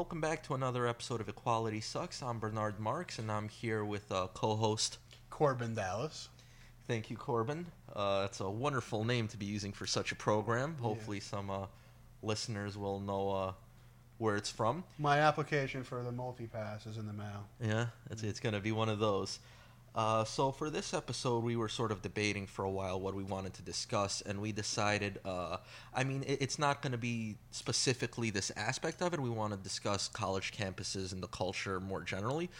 Welcome back to another episode of Equality Sucks. I'm Bernard Marks, and I'm here with uh, co-host. Korben Dallas. Thank you, Korben. Uh, it's a wonderful name to be using for such a program. Hopefully, some uh, listeners will know uh, where it's from. My application for the multi-pass is in the mail. Yeah, it's, it's going to be one of those. Uh, so for this episode, we were sort of debating for a while what we wanted to discuss, and we decided. Uh, I mean, it, it's not going to be specifically this aspect of it. We want to discuss college campuses and the culture more generally,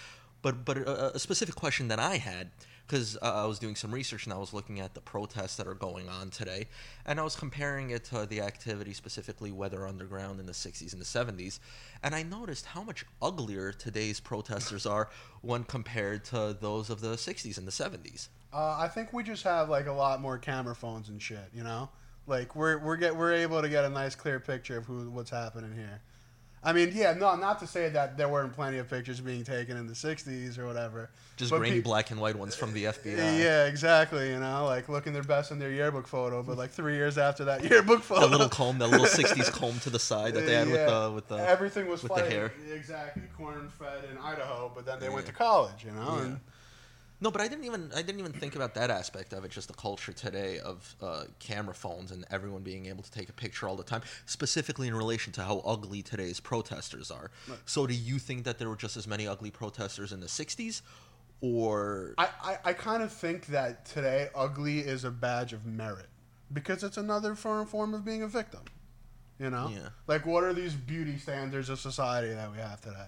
but but a, a specific question that I had because uh, I was doing some research and I was looking at the protests that are going on today, and I was comparing it to the activity specifically Weather Underground in the '60s and the '70s, and I noticed how much uglier today's protesters are when compared to those of the '60s and the '70s. Uh, I think we just have like a lot more camera phones and shit. You know, like we're we're get we're able to get a nice clear picture of who what's happening here. I mean, yeah, no, not to say that there weren't plenty of pictures being taken in the '60s or whatever. Just grainy pe- black and white ones from the FBI. Yeah, exactly. You know, like looking their best in their yearbook photo, but like three years after that yearbook photo, That little comb, that little '60s comb to the side that they had with the with the. everything was with the hair. Exactly, corn fed in Idaho, but then they went to college. You know, Yeah. and No, but I didn't even I didn't even think about that aspect of it. Just the culture today of uh, camera phones and everyone being able to take a picture all the time, specifically in relation to how ugly today's protesters are. Right. So, do you think that there were just as many ugly protesters in the '60s, or I, I, I kind of think that today ugly is a badge of merit because it's another form form of being a victim. You know, Yeah. like what are these beauty standards of society that we have today?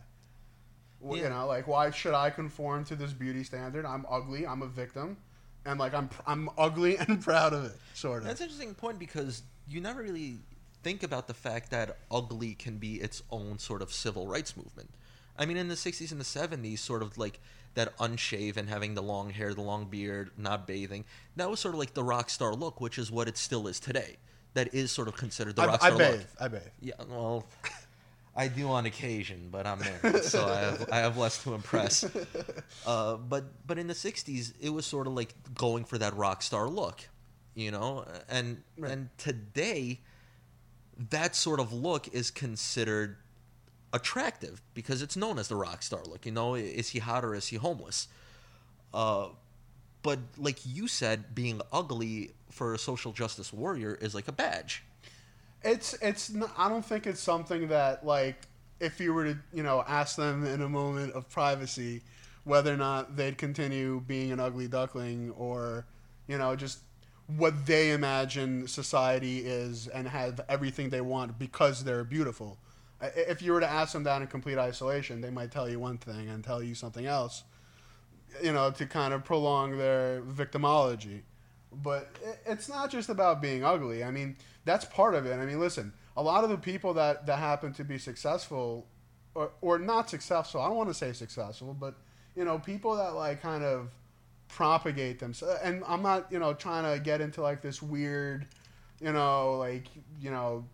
Well, Yeah. You know, like why should I conform to this beauty standard? I'm ugly. I'm a victim, and like I'm I'm ugly and proud of it. Sort of. That's an interesting point because you never really think about the fact that ugly can be its own sort of civil rights movement. I mean, in the 60s and the 70s, sort of like that unshaven, having the long hair, the long beard, not bathing, that was sort of like the rock star look, which is what it still is today. That is sort of considered the I, rock I star bathe. look. I bathe. Yeah, well, I do on occasion, but I'm married, so I have, I have less to impress. Uh, but but in the '60s, it was sort of like going for that rock star look, you know. And Right. and today, that sort of look is considered attractive because it's known as the rock star look. You know, is he hot or is he homeless? Uh, but like you said, being ugly for a social justice warrior is like a badge. It's it's. I don't think it's something that like if you were to you know ask them in a moment of privacy whether or not they'd continue being an ugly duckling or you know just what they imagine society is and have everything they want because they're beautiful. If you were to ask them that in complete isolation, they might tell you one thing and tell you something else. You know, to kind of prolong their victimology but it's not just about being ugly. I mean, that's part of it. I mean, listen, a lot of the people that, that happen to be successful or, or not successful, I don't want to say successful, but, you know, people that like kind of propagate themselves. And I'm not, you know, trying to get into like this weird, you know, like, you know,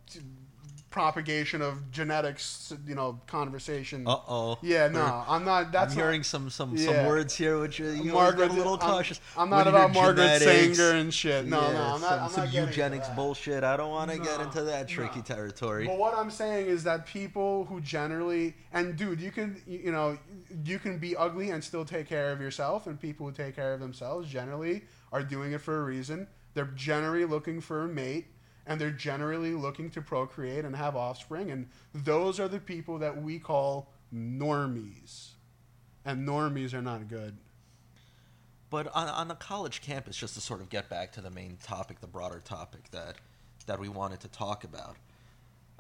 propagation of genetics, you know, conversation. Uh oh. yeah, no, I'm not. That's I'm not- hearing some some Yeah. some words here, which uh, you Margaret, a little I'm- cautious. I'm, not you about Margaret genetics, Sanger and shit. No, yeah, no, I'm not. some, I'm some not eugenics bullshit. I don't want to get into that tricky no. territory. But what I'm saying is that people who generally and dude, you can you know you can be ugly and still take care of yourself, and people who take care of themselves generally are doing it for a reason. They're generally looking for a mate, and they're generally looking to procreate and have offspring, and those are the people that we call normies, and normies are not good. But on, on the college campus, just to sort of get back to the main topic, the broader topic that that we wanted to talk about.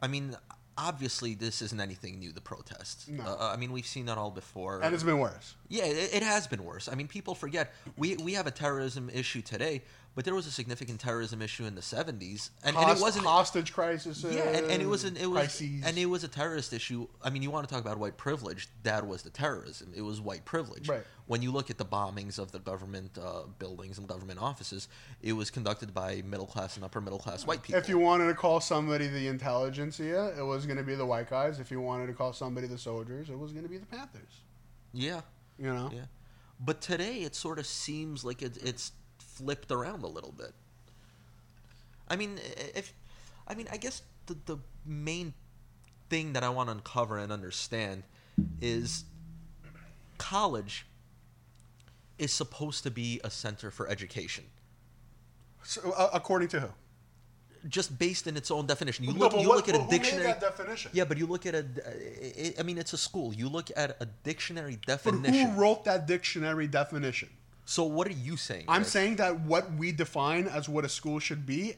I mean, obviously, this isn't anything new. The protests. No. Uh, I mean, we've seen that all before. And it's been worse. Yeah, it, it has been worse. I mean, people forget we we have a terrorism issue today, but there was a significant terrorism issue in the seventies, and, and it wasn't. hostage crisis. yeah, and, and it was an it was crises. and it was a terrorist issue. I mean, you want to talk about white privilege? That was the terrorism. It was white privilege. Right. When you look at the bombings of the government uh, buildings and government offices, it was conducted by middle class and upper middle class white people. If you wanted to call somebody the intelligentsia, it was going to be the white guys. If you wanted to call somebody the soldiers, it was going to be the Panthers. yeah, You know? yeah. But today, it sort of seems like it, it's flipped around a little bit. I mean, if I mean, I guess the the main thing that I want to uncover and understand is college is supposed to be a center for education. So, uh, according to who? Just based in its own definition. You look but you what- look at a dictionary definition? Yeah, but you look at a I- I mean it's a school. You look at a dictionary But definition. who wrote that dictionary definition? So what are you saying? I'm Greg? saying that what we define as what a school should be,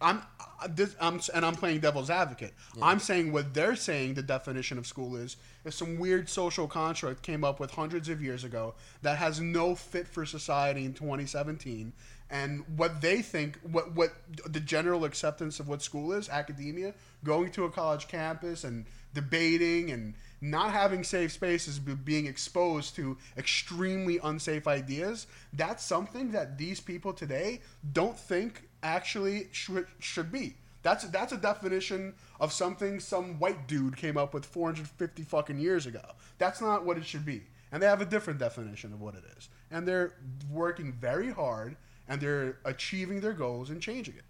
I'm, uh, this, I'm and I'm playing devil's advocate. I'm saying what they're saying the definition of school is is some weird social construct came up with hundreds of years ago that has no fit for society in 2017. And what they think, what what the general acceptance of what school is, academia, going to a college campus and debating and not having safe spaces, but being exposed to extremely unsafe ideas, that's something that these people today don't think actually should, should be. That's that's a definition of something some white dude came up with 450 fucking years ago. That's not what it should be. And they have a different definition of what it is. And they're working very hard and they're achieving their goals and changing it.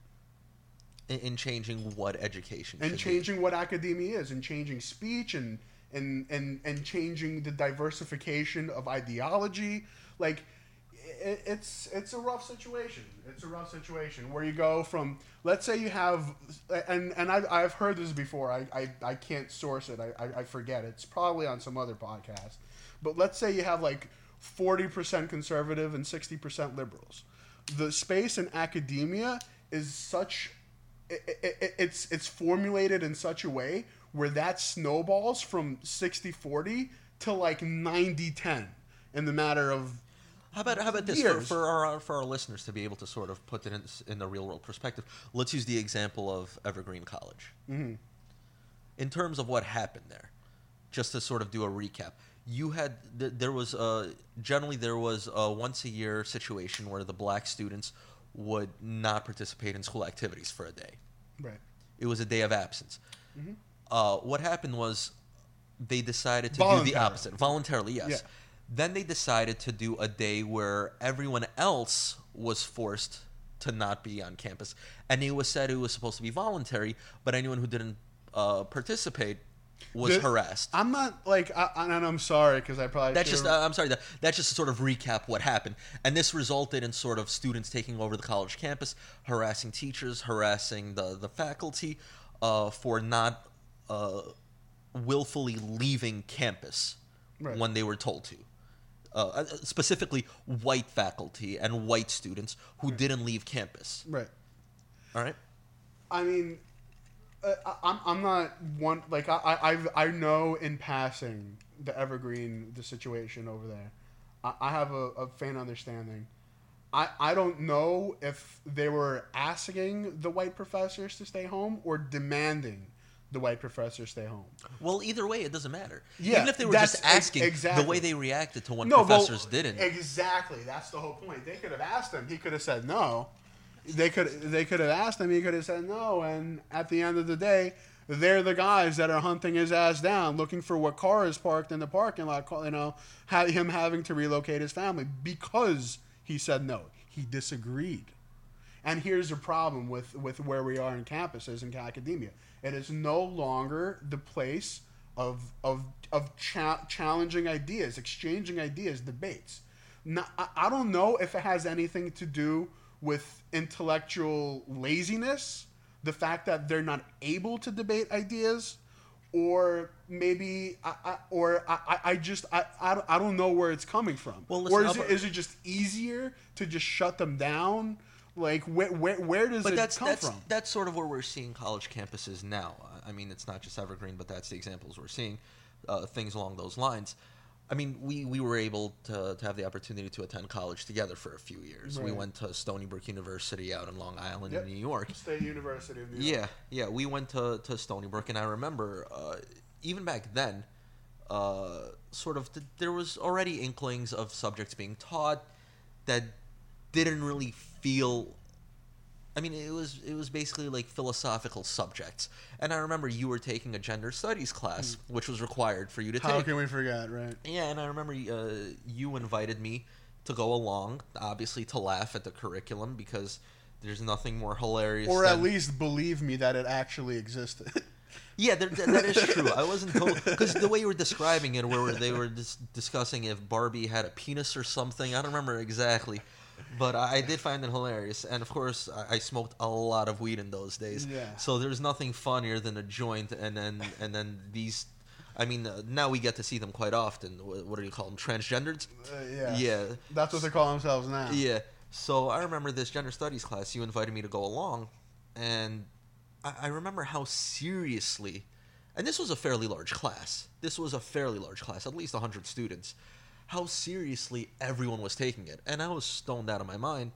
in, in changing what education is and should be. changing what academia is and changing speech and and and and changing the diversification of ideology. Like it, it's it's a rough situation. It's a rough situation where you go from let's say you have and and I've, I've heard this before. I, I i can't source it. I, I i forget. It's probably on some other podcast. But let's say you have like 40% conservative and 60% liberals. The space in academia is such it, it, it's it's formulated in such a way where that snowballs from 60-40 to like 90-10 in the matter of How about how about this for, for our for our listeners to be able to sort of put it in, in the real world perspective? Let's use the example of Evergreen College. Mm-hmm. In terms of what happened there, just to sort of do a recap, you had th- there was a generally there was a once a year situation where the black students would not participate in school activities for a day. right It was a day of absence. Mm-hmm. Uh, what happened was they decided to do the opposite voluntarily. Yes. Yeah. Then they decided to do a day where everyone else was forced to not be on campus, and it was said it was supposed to be voluntary, but anyone who didn't uh, participate was The- harassed. i'm not like I, and i'm sorry because i probably That's just should've- uh, I'm sorry that that's just to sort of recap what happened, and this resulted in sort of students taking over the college campus, harassing teachers, harassing the the faculty uh, for not uh, willfully leaving campus Right. when they were told to. Uh, specifically, white faculty and white students who didn't leave campus. right All right. I mean, uh, I'm I'm not one like I I I've- I know in passing the Evergreen the situation over there. I, I have a, a faint understanding. I I don't know if they were asking the white professors to stay home or demanding the white professors stay home. Well, either way, it doesn't matter. Yeah, Even if they were just ex- asking, exactly. the way they reacted to when no, professors well, didn't. Exactly. That's the whole point. They could have asked him. He could have said no. They could they could have asked him. He could have said no. And at the end of the day, they're the guys that are hunting his ass down, looking for what car is parked in the parking lot. You know, him having to relocate his family because he said no. He disagreed. And here's the problem with, with where we are in campuses and academia. It is no longer the place of, of, of cha- challenging ideas, exchanging ideas, debates. No, I, I don't know if it has anything to do with intellectual laziness, the fact that they're not able to debate ideas, or maybe I, I or I, I- just I, I don't know where it's coming from. Well, listen, or is it, is it just easier to just shut them down? Like where where, where does but it that's come that's from? that's sort of where we're seeing college campuses now. I mean, it's not just Evergreen, but that's the examples we're seeing. Uh, things along those lines. I mean, we, we were able to, to have the opportunity to attend college together for a few years. We went to Stony Brook University out in Long Island Yep. in New York. State University of New York. Yeah, yeah, we went to, to Stony Brook, and I remember uh, even back then, uh, sort of, th- there was already inklings of subjects being taught that didn't really feel. I mean, it was it was basically like philosophical subjects, and I remember you were taking a gender studies class, which was required for you to Hmm. How take. can we forget, right? Yeah, and I remember uh, you invited me to go along, obviously to laugh at the curriculum because there's nothing more hilarious. Or at least believe me that it actually existed. Yeah, that, that, that is true. I wasn't told because the way you were describing it, where they were dis- discussing if Barbie had a penis or something. I don't remember exactly, but I, I did find it hilarious. And of course, I, I smoked a lot of weed in those days. Yeah. So there's nothing funnier than a joint, and then and then these. I mean, uh, now we get to see them quite often. What, what do you call them? Transgendered? Uh, yeah. Yeah. That's what they call themselves now. Yeah. So I remember this gender studies class. You invited me to go along, and I, I remember how seriously, and this was a fairly large class. This was a fairly large class, at least hundred students. How seriously everyone was taking it, and I was stoned out of my mind,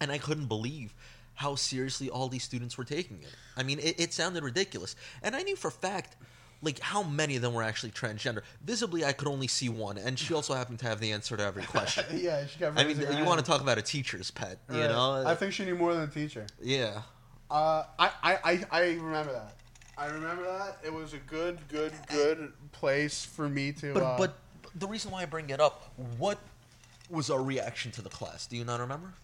and I couldn't believe how seriously all these students were taking it. I mean, it, it sounded ridiculous, and I knew for a fact. Like how many of them were actually transgender? Visibly, I could only see one, and she also happened to have the answer to every question. yeah, she got I mean, you hand. want to talk about a teacher's pet, you know? I think she knew more than a teacher. yeah. Uh, I, I, I, I remember that. I remember that. It was a good, good, good place for me to. But uh, but the reason why I bring it up, what was our reaction to the class? Do you not remember?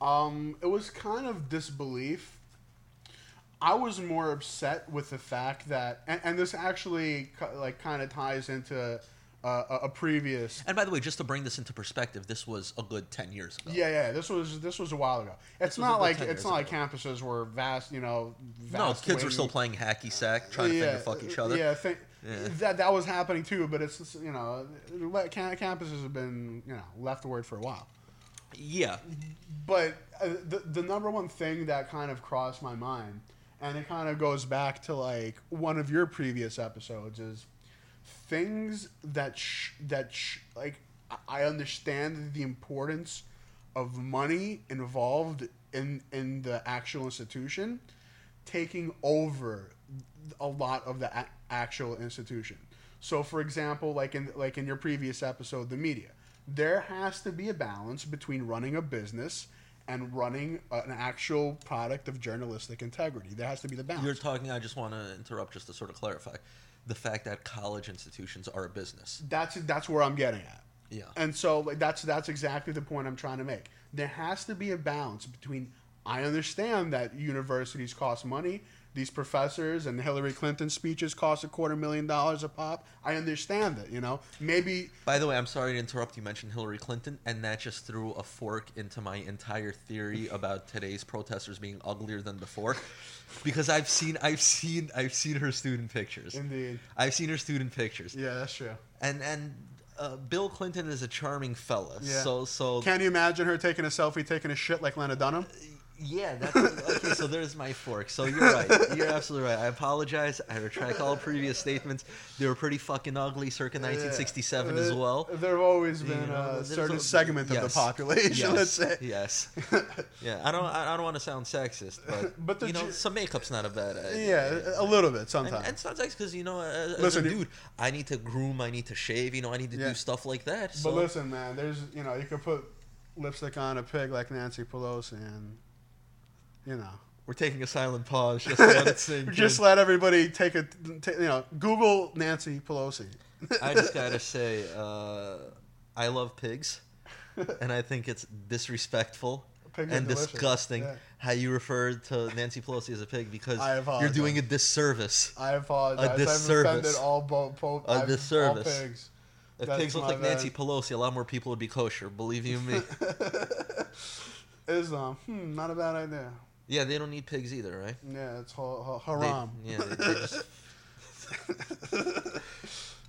Um, it was kind of disbelief. I was more upset with the fact that, and, and this actually like kind of ties into uh, a, a previous. And by the way, just to bring this into perspective, this was a good ten years ago. Yeah, yeah. This was this was a while ago. It's not like it's not like campuses were vast, you know. No, Vast kids were still playing hacky sack, trying to finger fuck each other. Yeah, think, Yeah. that that was happening too. But it's you know, campuses have been you know leftward for a while. Yeah. But uh, the the number one thing that kind of crossed my mind, and it kind of goes back to like one of your previous episodes, is things that sh- that sh- like I- understand the importance of money involved in in the actual institution taking over a lot of the actual institution. So, for example, like in like in your previous episode, the media, there has to be a balance between running a business and running uh, an actual product of journalistic integrity. There has to be the balance. You're talking. I just want to interrupt just to sort of clarify the fact that college institutions are a business. that's that's where I'm getting at. Yeah. And so like, that's that's exactly the point I'm trying to make. There has to be a balance between I understand that universities cost money. These professors and Hillary Clinton speeches cost a quarter million dollars a pop. I understand that, you know. Maybe By the way, I'm sorry to interrupt. You mentioned Hillary Clinton, and that just threw a fork into my entire theory about today's protesters being uglier than before. Because I've seen, I've seen, I've seen her student pictures. indeed. I've seen her student pictures, Yeah, that's true. and and uh, Bill Clinton is a charming fella. Yeah. So so Can you imagine her taking a selfie, taking a shit like Lena Dunham? Yeah. That's okay. So there's my fork. So you're right. You're absolutely right. I apologize. I retract all previous statements. They were pretty fucking ugly, circa 1967 as uh, well. There have always You been know, a certain a- segment of the population, Yes, let's say. Yes. Yeah, I don't. I don't want to sound sexist, but But you know, ju- some makeup's not a bad idea. Yeah, a little bit sometimes. and it's not sexist because you know, as, Listen, a dude, I need to groom, I need to shave, you know, I need to Yeah. do stuff like that. So But listen, man, there's you know you could put lipstick on a pig like Nancy Pelosi, and you know we're taking a silent pause just to let it sink. just in. let everybody take a ta you know Google Nancy Pelosi. I just gotta say, uh, I love pigs, and I think it's disrespectful Pigs and disgusting Yeah. how you referred to Nancy Pelosi as a pig because you're doing a disservice. I apologize. I've disservice. offended all bo- po- A I've- disservice. All pigs. If That's pigs look my like Nancy. Pelosi, a lot more people would be kosher. Believe you me. Islam, hmm, not a bad idea. Yeah, they don't need pigs either, right? Yeah, it's ha- ha- They- haram. yeah. They, they just...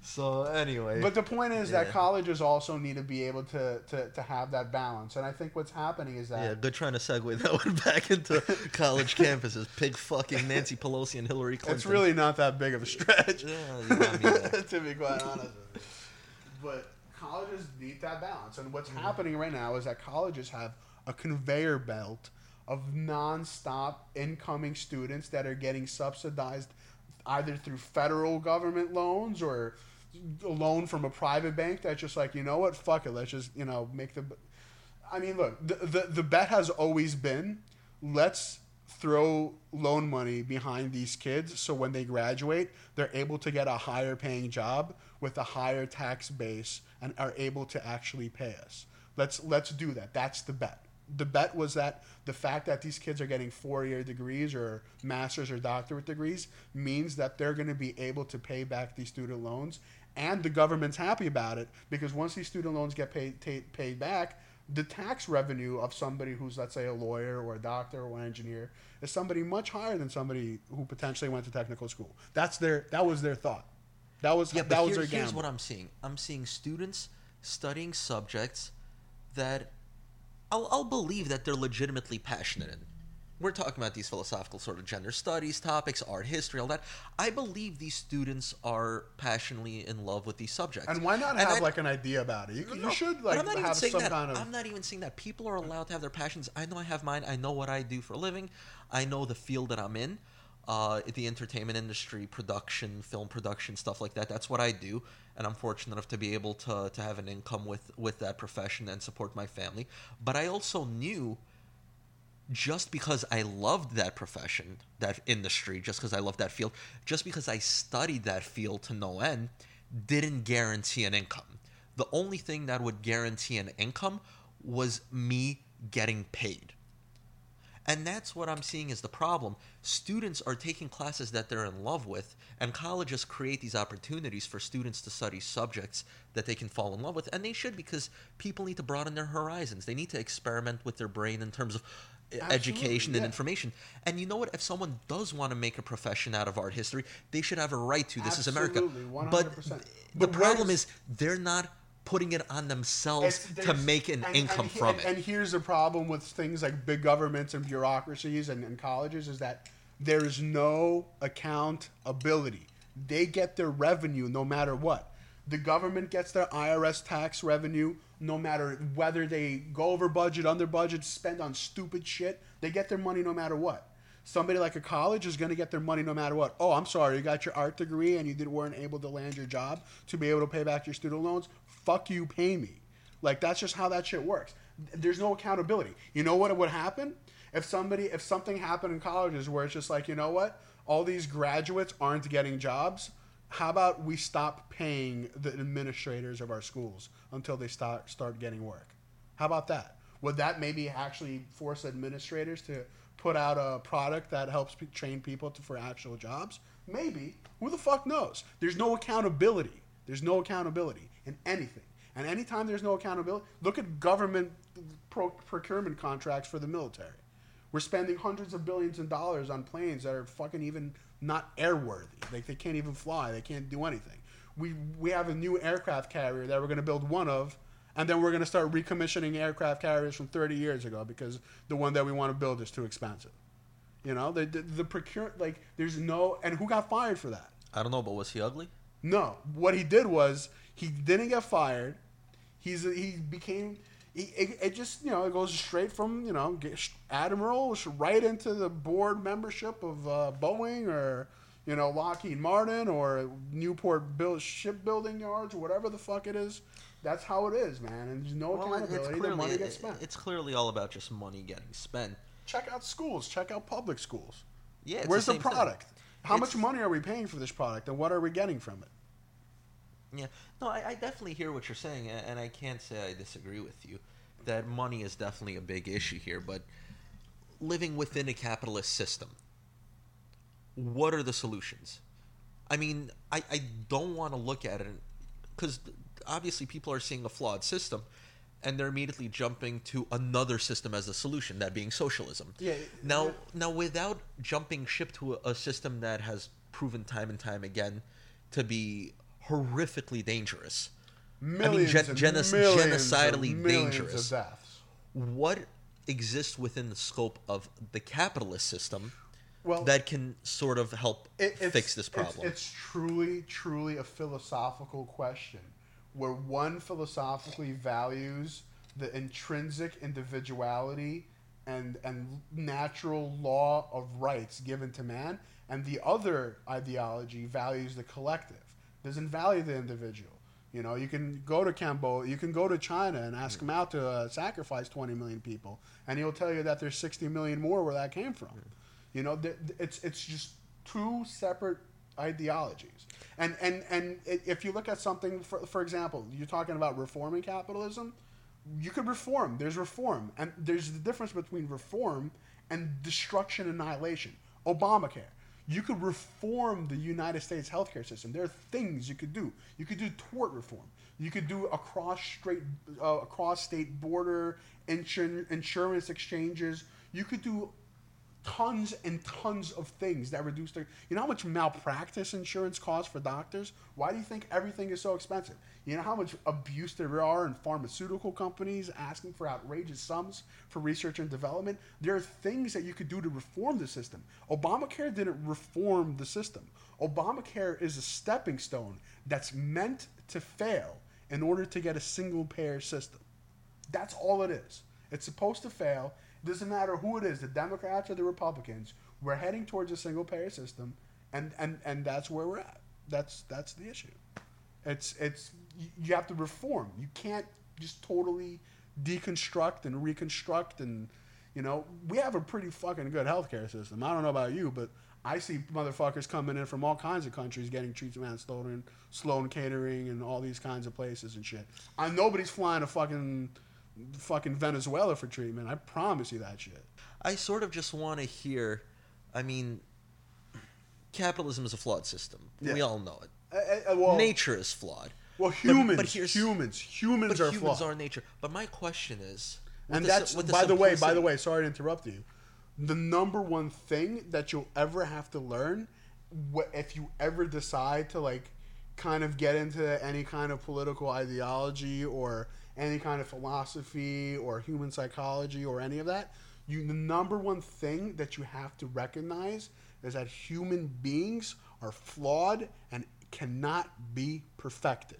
so anyway, But the point is that colleges also need to be able to, to, to have that balance. And I think what's happening is that yeah, good trying to segue that one back into college campuses. Pig fucking Nancy Pelosi and Hillary Clinton. it's really not that big of a stretch. Yeah, to be quite honest. But colleges need that balance. And what's happening right now is that colleges have a conveyor belt of non-stop incoming students that are getting subsidized either through federal government loans or a loan from a private bank that's just like, you know what, fuck it, let's just, you know, make the I mean, look, the, the the bet has always been let's throw loan money behind these kids so when they graduate, they're able to get a higher paying job with a higher tax base and are able to actually pay us. Let's let's do that. That's the bet. The bet was that the fact that these kids are getting four year degrees or master's or doctorate degrees means that they're going to be able to pay back these student loans. And the government's happy about it because once these student loans get paid, ta- paid back, the tax revenue of somebody who's, let's say, a lawyer or a doctor or an engineer is somebody much higher than somebody who potentially went to technical school. That's their, that was their thought. That was, Yeah, but that was here- their here's what I'm seeing. I'm seeing students studying subjects that I'll, I'll believe that they're legitimately passionate in. We're talking about these philosophical sort of gender studies topics, art history, all that. I believe these students are passionately in love with these subjects. and why not And have I- like an idea about it? You, you should like I'm not even have saying some that. kind of. I'm not even saying that people are allowed to have their passions. I know I have mine. I know what I do for a living. I know the field that I'm in, uh, the entertainment industry, production, film production, stuff like that. That's what I do, and I'm fortunate enough to be able to to have an income with with that profession and support my family. But I also knew. Just because I loved that profession, that industry, just because I loved that field, just because I studied that field to no end, didn't guarantee an income. The only thing that would guarantee an income was me getting paid. And that's what I'm seeing is the problem. Students are taking classes that they're in love with, and colleges create these opportunities for students to study subjects that they can fall in love with. And they should because people need to broaden their horizons. They need to experiment with their brain in terms of uh, Absolutely, education and information. And you know what? If someone does want to make a profession out of art history, they should have a right to. This is America. But 100%. the But problem is they're not putting it on themselves to make an and- income and from and, it. And here's the problem with things like big governments and bureaucracies and, and colleges is that there's no accountability. They get their revenue no matter what. The government gets their IRS tax revenue no matter whether they go over budget, under budget, spend on stupid shit. They get their money no matter what. Somebody like a college is going to get their money no matter what. Oh, I'm sorry, you got your art degree and you didn't weren't able to land your job to be able to pay back your student loans. Fuck you, pay me. Like that's just how that shit works. There's no accountability. You know what would happen if somebody if something happened in colleges where it's just like you know what all these graduates aren't getting jobs. How about we stop paying the administrators of our schools until they start start getting work? How about that? Would that maybe actually force administrators to put out a product that helps train people to, for actual jobs? Maybe. Who the fuck knows? There's no accountability. There's no accountability in anything. And anytime there's no accountability, look at government pro- procurement contracts for the military. We're spending hundreds of billions of dollars on planes that are fucking even not airworthy. Like they can't even fly. They can't do anything. We we have a new aircraft carrier that we're going to build one of, and then we're going to start recommissioning aircraft carriers from 30 years ago because the one that we want to build is too expensive. You know, the the, the procure like there's no and who got fired for that? I don't know, but was he ugly? No, what he did was he didn't get fired. He's he became he, it, it just you know it goes straight from you know admiral right into the board membership of uh, Boeing or you know Lockheed Martin or Newport build shipbuilding yards or whatever the fuck it is. That's how it is, man. And there's no Well, it- it's accountability. The clearly money gets spent. it's clearly all about just money getting spent. check out schools. Check out public schools. Yeah, it's Where's the, same thing. How much money are we paying for this product, and what are we getting from it? Yeah, no, I, I definitely hear what you're saying, a- and I can't say I disagree with you. That money is definitely a big issue here, but living within a capitalist system, what are the solutions? I mean, I, I don't want to look at it because obviously people are seeing a flawed system, and they're immediately jumping to another system as a solution, that being socialism. Yeah, Now, yeah. now, without jumping ship to a, a system that has proven time and time again to be horrifically dangerous. Millions gen- and genos- millions genocidally millions dangerous. deaths. What exists within the scope of the capitalist system Well, that can sort of help It- fix this it's- problem? It's, truly, truly a philosophical question where one philosophically values the intrinsic individuality and and natural law of rights given to man, and the other ideology values the collective, doesn't value the individual. You know, you can go to Cambodia, you can go to China and ask him out to uh, sacrifice 20 million people, and he'll tell you that there's 60 million more where that came from. You know, th- th- it's it's just two separate ideologies. And and and if you look at something, for for example, you're talking about reforming capitalism. you could reform. There's reform, and there's the difference between reform and destruction, annihilation. Obamacare. You could reform the United States healthcare system. There are things you could do. You could do tort reform. You could do across straight, uh, across state border insur- insurance exchanges. You could do tons and tons of things that reduce their. You know how much malpractice insurance costs for doctors? Why do you think everything is so expensive? You know how much abuse there are in pharmaceutical companies asking for outrageous sums for research and development? There are things that you could do to reform the system. Obamacare didn't reform the system. Obamacare is a stepping stone that's meant to fail in order to get a single payer system. That's all it is. It's supposed to fail. Doesn't matter who it is, the Democrats or the Republicans. We're heading towards a single payer system, and, and, and that's where we're at. That's that's the issue. It's it's you- have to reform. You can't just totally deconstruct and reconstruct and you know we have a pretty fucking good healthcare system. I don't know about you, but I see motherfuckers coming in from all kinds of countries getting treatment at Sloan, Sloan Kettering and all these kinds of places and shit. I nobody's flying to fucking fucking Venezuela for treatment. I promise you that shit. I sort of just want to hear. I mean, capitalism is a flawed system. We all know it. Uh, uh, well, Nature is flawed. well, humans, but here's- humans, humans But are humans flawed. are nature. But my question is, and the that's by the way by the way sorry to interrupt you the number one thing that you'll ever have to learn if you ever decide to like kind of get into any kind of political ideology or any kind of philosophy or human psychology or any of that you the number one thing that you have to recognize is that human beings are flawed and cannot be perfected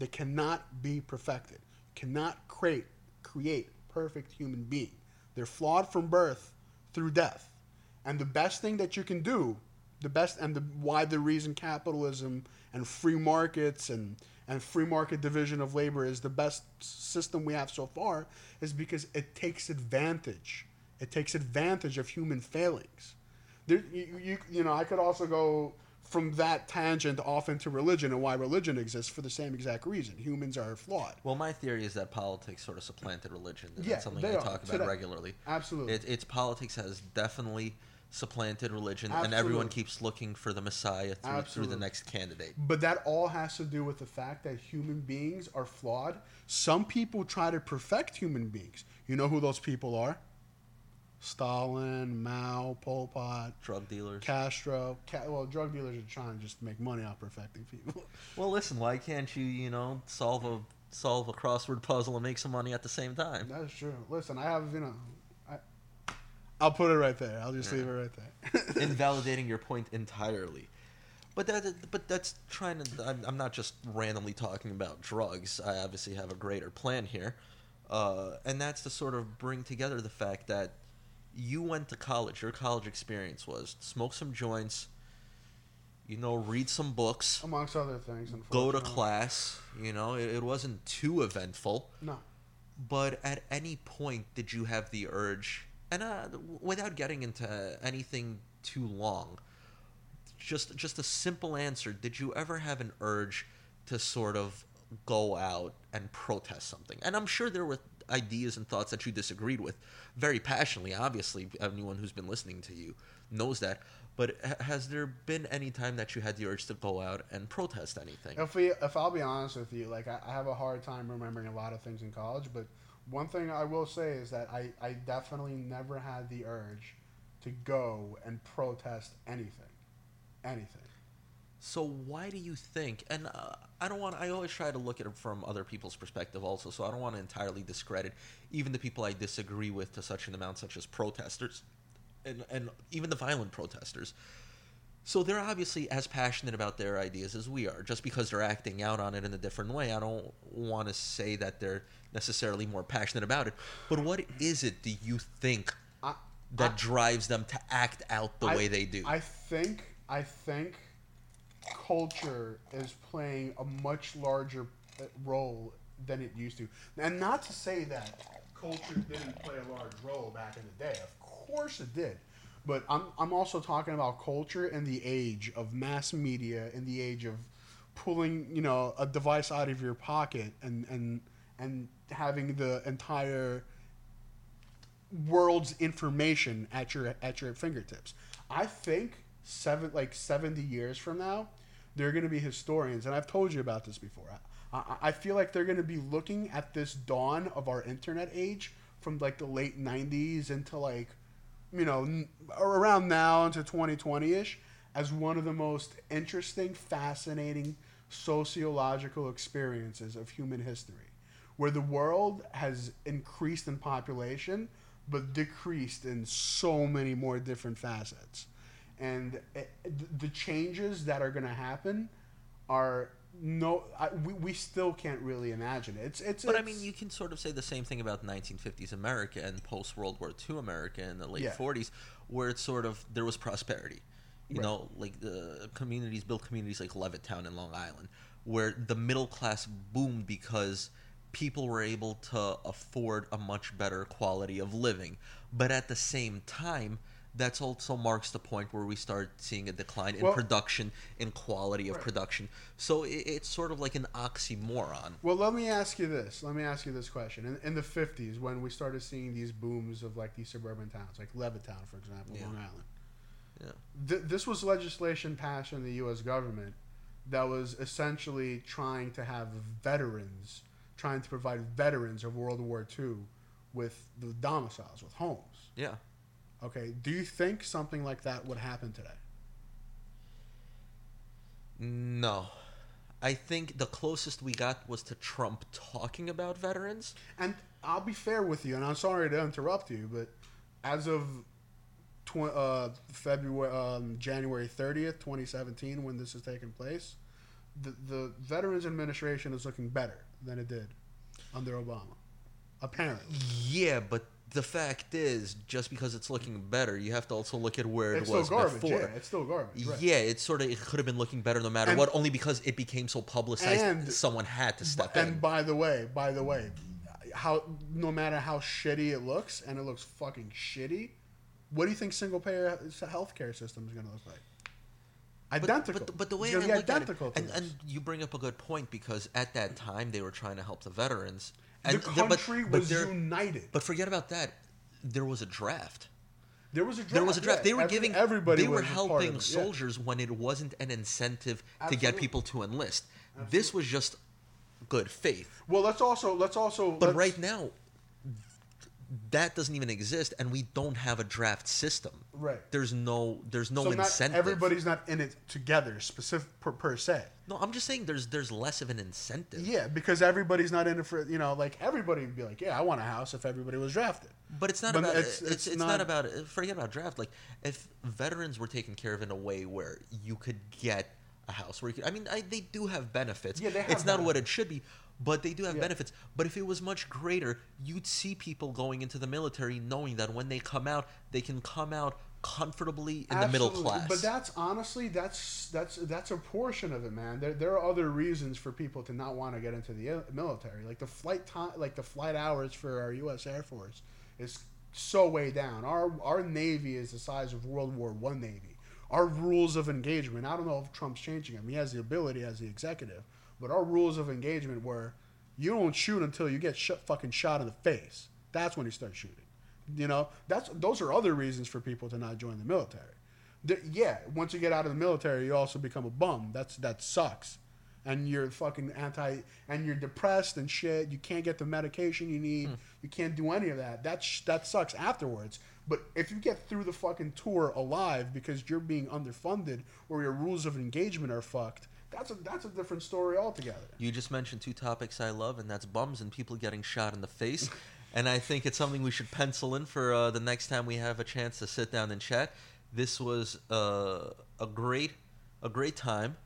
they cannot be perfected. Cannot create create perfect human being. They're flawed from birth through death. And the best thing that you can do, the best and the why the reason capitalism and free markets and and free market division of labor is the best system we have so far is because it takes advantage. It takes advantage of human failings. There, you, you, you know, I could also go from that tangent off into religion and why religion exists for the same exact reason. Humans are flawed. Well, my theory is that politics sort of supplanted religion. And Yeah, that's something they I are. talk about that- regularly. Absolutely. It, it's politics has definitely supplanted religion, and everyone keeps looking for the Messiah through, through the next candidate. But that all has to do with the fact that human beings are flawed. Some people try to perfect human beings. You know who those people are? Stalin, Mao, Pol Pot, Drug dealers. Castro. Ca- well, drug dealers are trying to just make money off perfecting people. Well, listen, why can't you, you know, solve a solve a crossword puzzle and make some money at the same time? That's true. Listen, I have, you know, I'll put it right there. I'll just leave it right there. invalidating your point entirely. But that, but that's trying to. I'm, I'm not just randomly talking about drugs. I obviously have a greater plan here, uh, and that's to sort of bring together the fact that you went to college. Your college experience was smoke some joints, you know, read some books, Amongst other things. go to class. You know, it, it wasn't too eventful. No. But at any point, did you have the urge, and uh, without getting into anything too long, just just a simple answer: Did you ever have an urge to sort of go out and protest something? And I'm sure there were ideas and thoughts that you disagreed with very passionately. Obviously, anyone who's been listening to you knows that. But has there been any time that you had the urge to go out and protest anything? If we, if I'll be honest with you, like I, I have a hard time remembering a lot of things in college, but one thing I will say is that I, I definitely never had the urge to go and protest anything, anything. So why do you think? And uh, I don't want. I always try to look at it from other people's perspective, also. So I don't want to entirely discredit even the people I disagree with to such an amount, such as protesters, and and even the violent protesters. So they're obviously as passionate about their ideas as we are. Just because they're acting out on it in a different way, I don't want to say that they're necessarily more passionate about it. But what is it do you think I, that I- drives them to act out the I- way they do? I think I think culture is playing a much larger uh, role than it used to. And not to say that culture didn't play a large role back in the day. Of course it did. But I'm I'm also talking about culture and the age of mass media, and the age of pulling, you know, a device out of your pocket and and and having the entire world's information at your at your fingertips. I think seven like seventy years from now, they're going to be historians, and I've told you about this before. I, I feel like they're going to be looking at this dawn of our internet age from like the late '90s into like you know around now into 2020 ish as one of the most interesting, fascinating sociological experiences of human history, where the world has increased in population but decreased in so many more different facets. And eh, eh, it, the changes that are going to happen are no, I, we, we still can't really imagine it. It's it's. But it's, I mean, you can sort of say the same thing about 1950s America and post World War II America in the late Yeah. 40s, where it's sort of there was prosperity. You Right. know, like the communities built communities like Levittown and Long Island, where the middle class boomed because people were able to afford a much better quality of living. But at the same time, that's also marks the point where we start seeing a decline in Well- production, in quality of Right. production. So it, it's sort of like an oxymoron. Well, let me ask you this. Let me ask you this question. In, in the 50s, when we started seeing these booms of like these suburban towns, like Levittown, for example, Yeah. Long Island, Yeah. th- this was legislation passed in the U.S. government that was essentially trying to have veterans, trying to provide veterans of World War II with the domiciles, with homes. Yeah. Okay, do you think something like that would happen today? No. I think the closest we got was to Trump talking about veterans. And I'll be fair with you, and I'm sorry to interrupt you, but as of tw- uh, February, um, January 30th, 2017, when this is taking place, the, the Veterans Administration is looking better than it did under Obama. Apparently. Yeah, but the fact is, just because it's looking better, you have to also look at where it It's was still garbage. before. Yeah, it's still garbage. Right. Yeah, it's sort of it could have been looking better no matter And- what. Only because it became so publicized, And- someone had to step and in. And by the way, by the way, how no matter how shitty it looks, and it looks fucking shitty, what do you think single payer healthcare system is going to look like? But- Identical. But, but, the way I look at it, and, and you bring up a good point because at that time they were trying to help the veterans. The And but- country but was there- united. But forget about that. There was a draft. There was a draft. There was a draft. yeah. they were Every- giving everybody. They were was a part of helping yeah. soldiers when it wasn't an incentive to get people to enlist. This was just good faith. Well, let's also let's also. But let's- right now, that doesn't even exist, and we don't have a draft system. right. There's no there's no so not incentive. everybody's not in it together, specific per, per se. No, I'm just saying there's there's less of an incentive. Yeah, because everybody's not in it for you know, like everybody would be like, yeah, I want a house if everybody was drafted. But it's not But about it's- it's, it's, it's not, not- about forget about draft. Like if veterans were taken care of in a way where you could get a house where you could. I mean, I, they do have benefits. Yeah, they have It's not what it should be, but they do have Yeah. benefits. But if it was much greater, you'd see people going into the military knowing that when they come out, they can come out comfortably in the middle class. But that's honestly that's that's that's a portion of it, man. There, there are other reasons for people to not want to get into the uh, military. Like the flight time, like the flight hours for our U.S. Air Force is so way down. Our our Navy is the size of World War One Navy. Our rules of engagement. I don't know if Trump's changing them. He has the ability as the executive, but our rules of engagement were you don't shoot until you get sh- fucking shot in the face. That's when you start shooting. You know, that's those are other reasons for people to not join the military. The- yeah, once you get out of the military, you also become a bum. That's that sucks, and you're fucking anti, and you're depressed and shit. You can't get the medication you need. Hmm. You can't do any of that. That sh- that sucks afterwards. But if you get through the fucking tour alive because you're being underfunded or your rules of engagement are fucked, that's a that's a different story altogether. You just mentioned two topics I love, and that's bums and people getting shot in the face. and I think it's something we should pencil in for uh, the next time we have a chance to sit down and chat. This was uh, a great, a great time.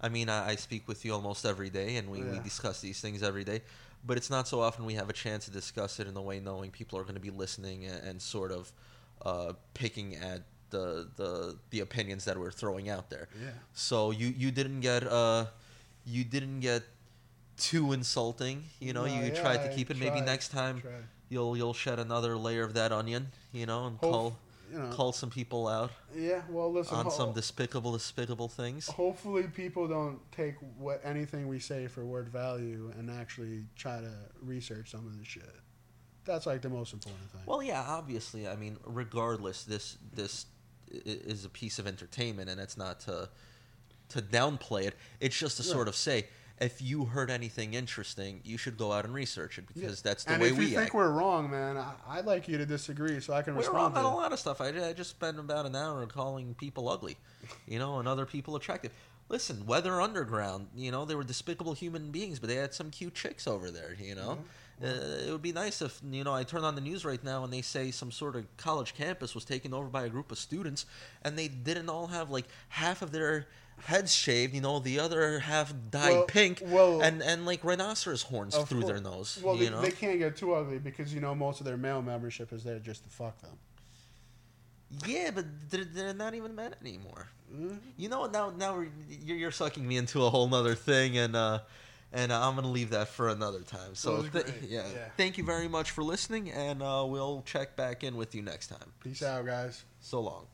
I mean, I, I speak with you almost every day, and we, we discuss these things every day. But it's not so often we have a chance to discuss it in the way knowing people are going to be listening and, and sort of uh, picking at the, the the opinions that we're throwing out there. Yeah. So you you didn't get uh you didn't get too insulting. You know, No, you yeah, tried to I keep it. Maybe next time tried. you'll you'll shed another layer of that onion. You know, and Hope- call you know, call some people out yeah. Well, listen, on ho- some despicable, despicable things. hopefully people don't take what anything we say for word value and actually try to research some of this shit. That's like the most important thing. Well, yeah, obviously. I mean, regardless, this this i- is a piece of entertainment, and it's not to to downplay it. It's just to sort of say, if you heard anything interesting, you should go out and research it because that's the and way if we you think act. we're wrong, man, I, I'd like you to disagree so I can We're respond wrong on a lot of stuff. I, I just spent about an hour calling people ugly, you know, and other people attractive. Listen, Weather Underground, you know, they were despicable human beings, but they had some cute chicks over there, you know. Mm-hmm. Uh, it would be nice if, you know, I turn on the news right now and they say some sort of college campus was taken over by a group of students and they didn't all have like half of their heads shaved, you know, the other half dyed Well- pink well- and, and like rhinoceros horns through cour- their nose, Well, you they, know. they can't get too ugly because you know most of their male membership is there just to fuck them. Yeah, but they're, they're not even men anymore. Mhm. You know, now now we're, you're, you're sucking me into a whole nother thing, and uh, and I'm gonna leave that for another time. So Well, it was th- yeah, Yeah. thank you very much for listening, and uh, we'll check back in with you next time. Peace out, guys. So long.